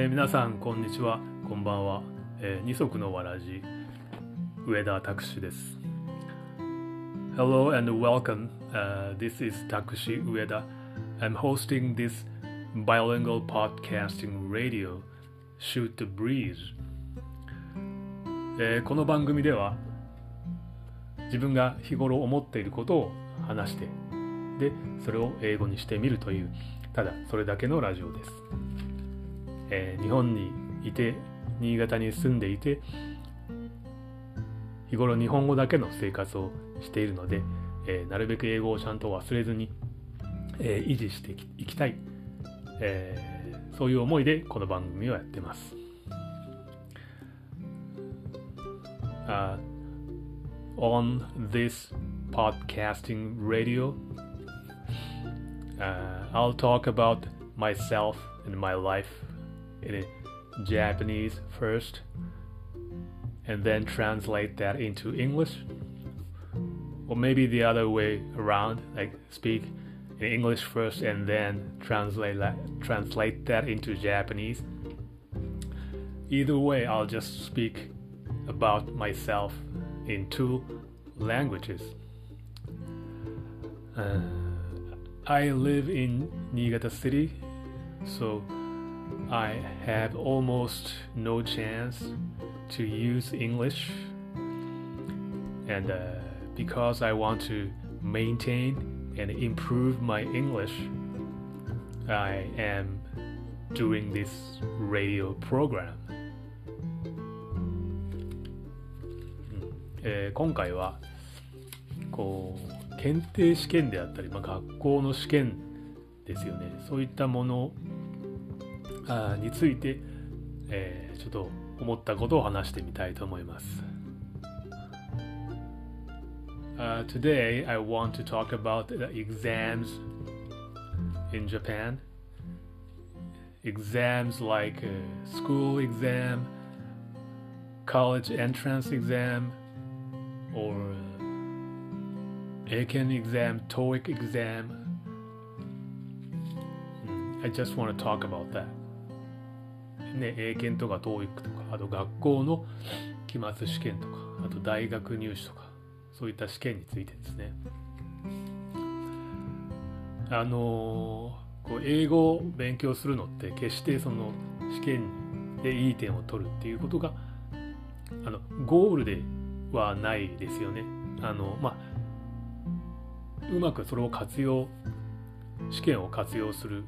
えー、皆さんこんにちはこんばんは、えー、二足のわらじ上田拓司です Hello and welcome、uh, this is Takushi Ueda I'm hosting this bilingual podcasting radio Shoot the Breeze、えー、この番組では自分が日頃思っていることを話してでそれを英語にしてみるというただそれだけのラジオです、えー、日本にいて新潟に住んでいて日頃日本語だけの生活をしているので、えー、なるべく英語をちゃんと忘れずに、えー、維持していきたい、えー、そういう思いでこの番組をやってます。Uh, on this podcasting radio, uh, I'll talk about myself and my life in Japanese first, and then translate that into English, or maybe the other way around, like speak in English first and then translate that, translate that into Japanese. Either way, I'll just speak about myself in two languages. Uh, I live in Niigata City, so I have almost no chance to use English. And uh, because I want to maintain and improve my English, I am doing this radio program. えー、今回はこう検定試験であったり、まあ、学校の試験ですよねそういったものあ について、えー、ちょっと思ったことを話してみたいと思います。Uh, today, I want to talk about the exams in Japan. Exams like uh, school exam, college entrance exam, or uh, Eiken exam, TOEIC exam. Hmm, I just want to talk about that. ね、英検とか TOEIC とか、あと学校の期末試験とか、あと大学入試とか、そういった試験についてですね。あのこう英語を勉強するのって決してその試験でいい点を取るっていうことがあのゴールではないですよね。あのまあうまくそれを活用試験を活用する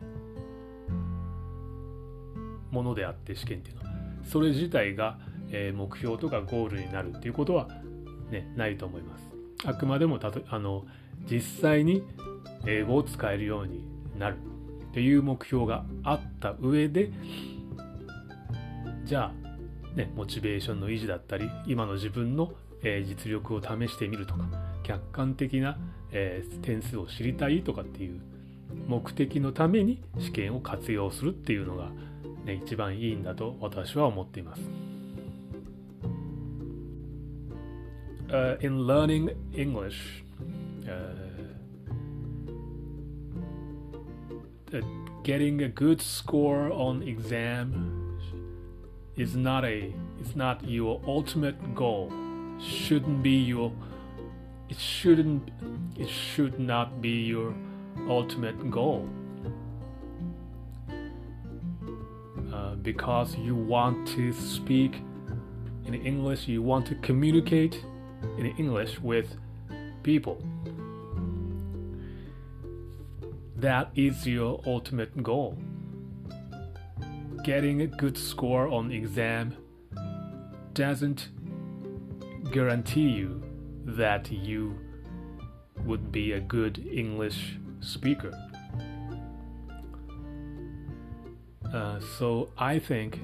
ものであって試験っていうのはそれ自体が、え、目標とかゴールになるっていうことは、ね、ないと思います。あくまでもたとあの実際に英語を使えるようになるっていう目標があった上でじゃあ、ね、モチベーションの維持だったり今の自分の、え、実力を試してみるとか客観的な、え、点数を知りたいとかっていう目的のために試験を活用するっていうのがね、一番いいんだと私は思っています。Uh, in learning English, uh, getting a good score on exam is not a it's not your ultimate goal. Shouldn't be your it shouldn't it should not be your ultimate goal. Because you want to speak in English, you want to communicate in English with people. That is your ultimate goal. Getting a good score on exam doesn't guarantee you that you would be a good English speaker. Uh, so I think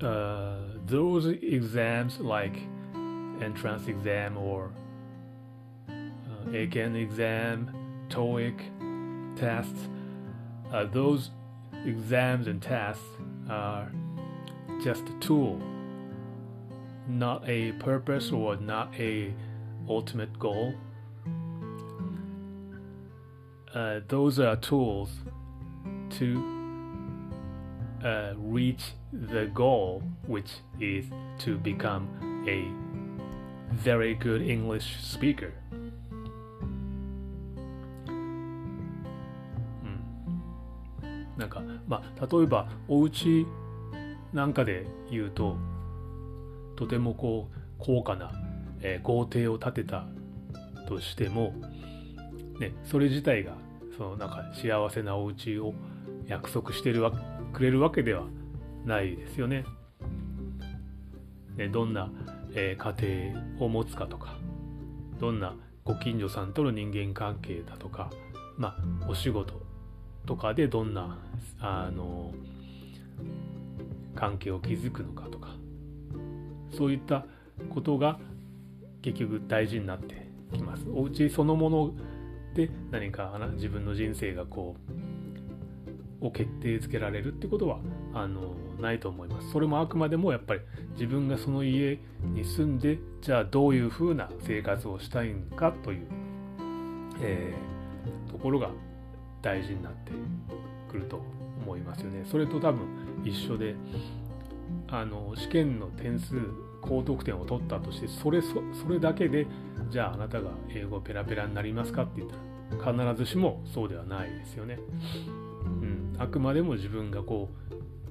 uh, those exams like entrance exam or uh, exam, TOEIC tests, uh, those exams and tests are just a tool, not a purpose or not a ultimate goal. Uh, those are tools to uh, reach the goal, which is to become a very good English speaker. なんかまあ例えばお家なんかで言うととてもこう高価な、えー、豪邸を建てたとしても、ね、それ自体がそのなんか幸せなお家を約束してるわくれるわけではないですよね。ねどんな、えー、家庭を持つかとかどんなご近所さんとの人間関係だとかまあお仕事とかでどんなあの関係を築くのかとかそういったことが結局大事になってきます。お家そのもので何か自分の人生がこうを決定づけられるってことはあのないと思います。それもあくまでもやっぱり自分がその家に住んでじゃあどういうふうな生活をしたいのかという、えー、ところが大事になってくると思いますよね。それと多分一緒であの試験の点数高得点を取ったとしてそれそれだけでじゃああなたが英語ペラペラになりますかって言ったら必ずしもそうではないですよね。うん、あくまでも自分がこ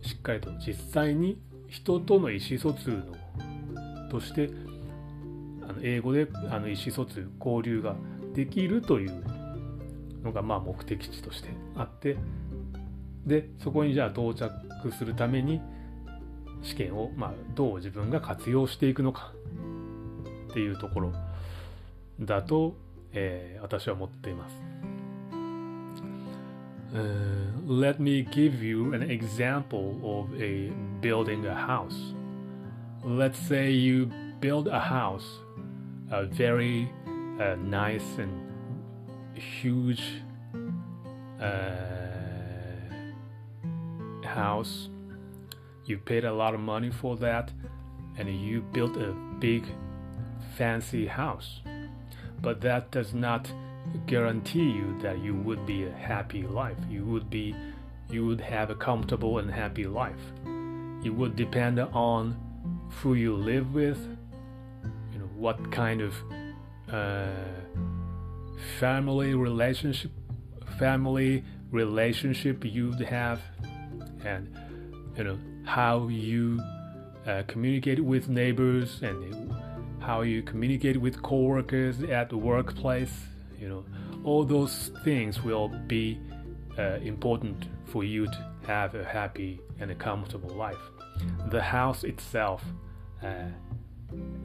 うしっかりと実際に人との意思疎通のとしてあの英語であの意思疎通交流ができるというのがまあ目的地としてあってでそこにじゃあ到着するために試験を、まあ、どう自分が活用していくのかっていうところだと、えー、私は思っています。Uh, let me give you an example of a building a house. Let's say you build a house, a very uh, nice and huge uh, house you paid a lot of money for that and you built a big fancy house but that does not guarantee you that you would be a happy life you would be you would have a comfortable and happy life it would depend on who you live with you know what kind of uh, family relationship family relationship you'd have and you know how you uh, communicate with neighbors and how you communicate with coworkers at the workplace. You know, all those things will be uh, important for you to have a happy and a comfortable life. The house itself uh,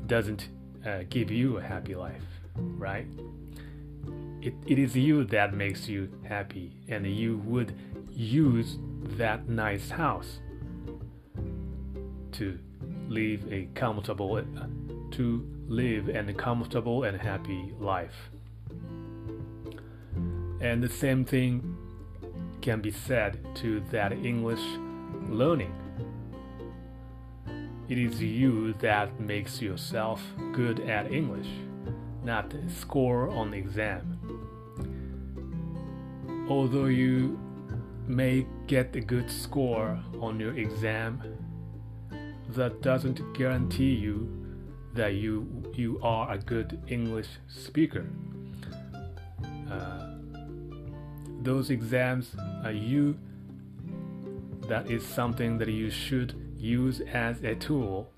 doesn't uh, give you a happy life, right? It, it is you that makes you happy, and you would use that nice house to live a comfortable to live a comfortable and happy life. And the same thing can be said to that English learning. It is you that makes yourself good at English, not the score on the exam. Although you may get a good score on your exam that doesn't guarantee you that you you are a good English speaker. Those exams are you. That is something that you should use as a tool,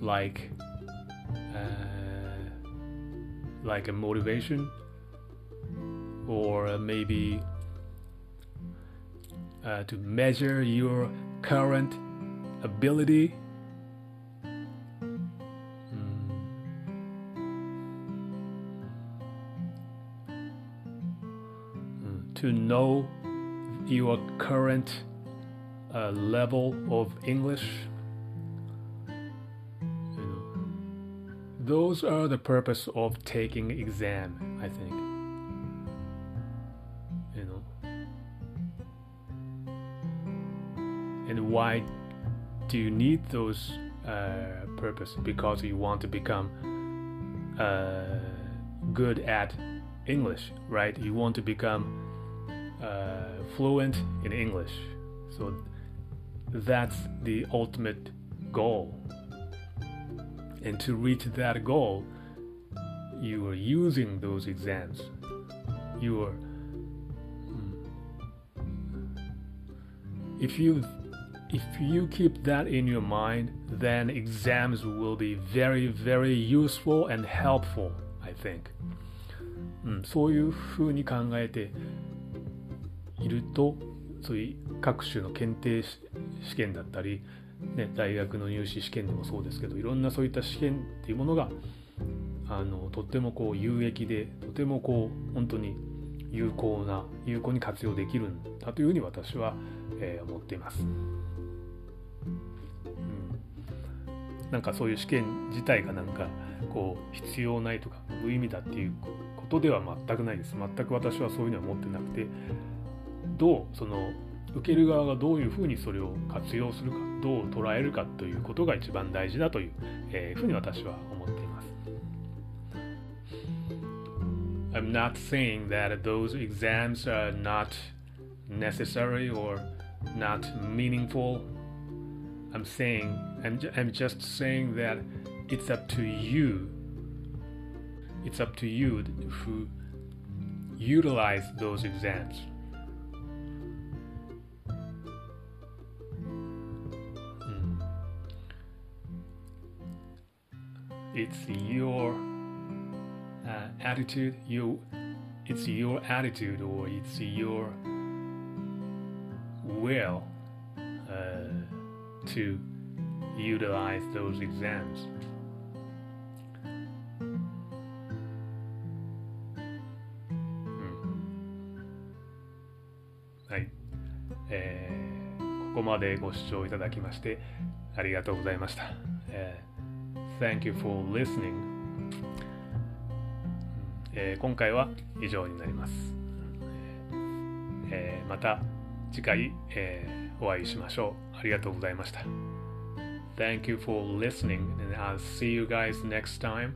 like uh, like a motivation, or maybe uh, to measure your current ability to know your current uh, level of English. Those are the purpose of taking exam, I think. You know, and why do you need those uh, purpose because you want to become uh, good at English, right? You want to become uh, fluent in English. So that's the ultimate goal. And to reach that goal, you are using those exams. You are. If you if you keep that in your mind, then exams will be very, very useful and helpful, I think. うん、そういうふうに考えて いると、そういう各種の検定試験だったり、ね、大学の入試試験でもそうですけどいろんなそういった試験っていうものがあのとってもこう有益でとてもこう本当に有効な有効に活用できるんだというふうに私は、えー、思っています、うん、なんかそういう試験自体がなんかこう必要ないとか無意味だっていうことでは全くないです。全く私はそういうのは思ってなくてどうその受ける側がどういうふうにそれを活用するかどう捉えるかということが一番大事だという、えー、ふうに私は思っています。I'm not saying that those exams are not necessary or not meaningful. I'm saying, I'm, I'm just saying that it's up to you. It's up to you who utilize those exams. It's your uh, attitude you it's your attitude or it's your will uh, to utilize those exams はい、えー、ここまでご視聴いただきましてありがとうございました。えー Thank you for listening、えー、今回は以上になります、えー、また次回、えー、お会いしましょうありがとうございました Thank you for listening and I'll see you guys next time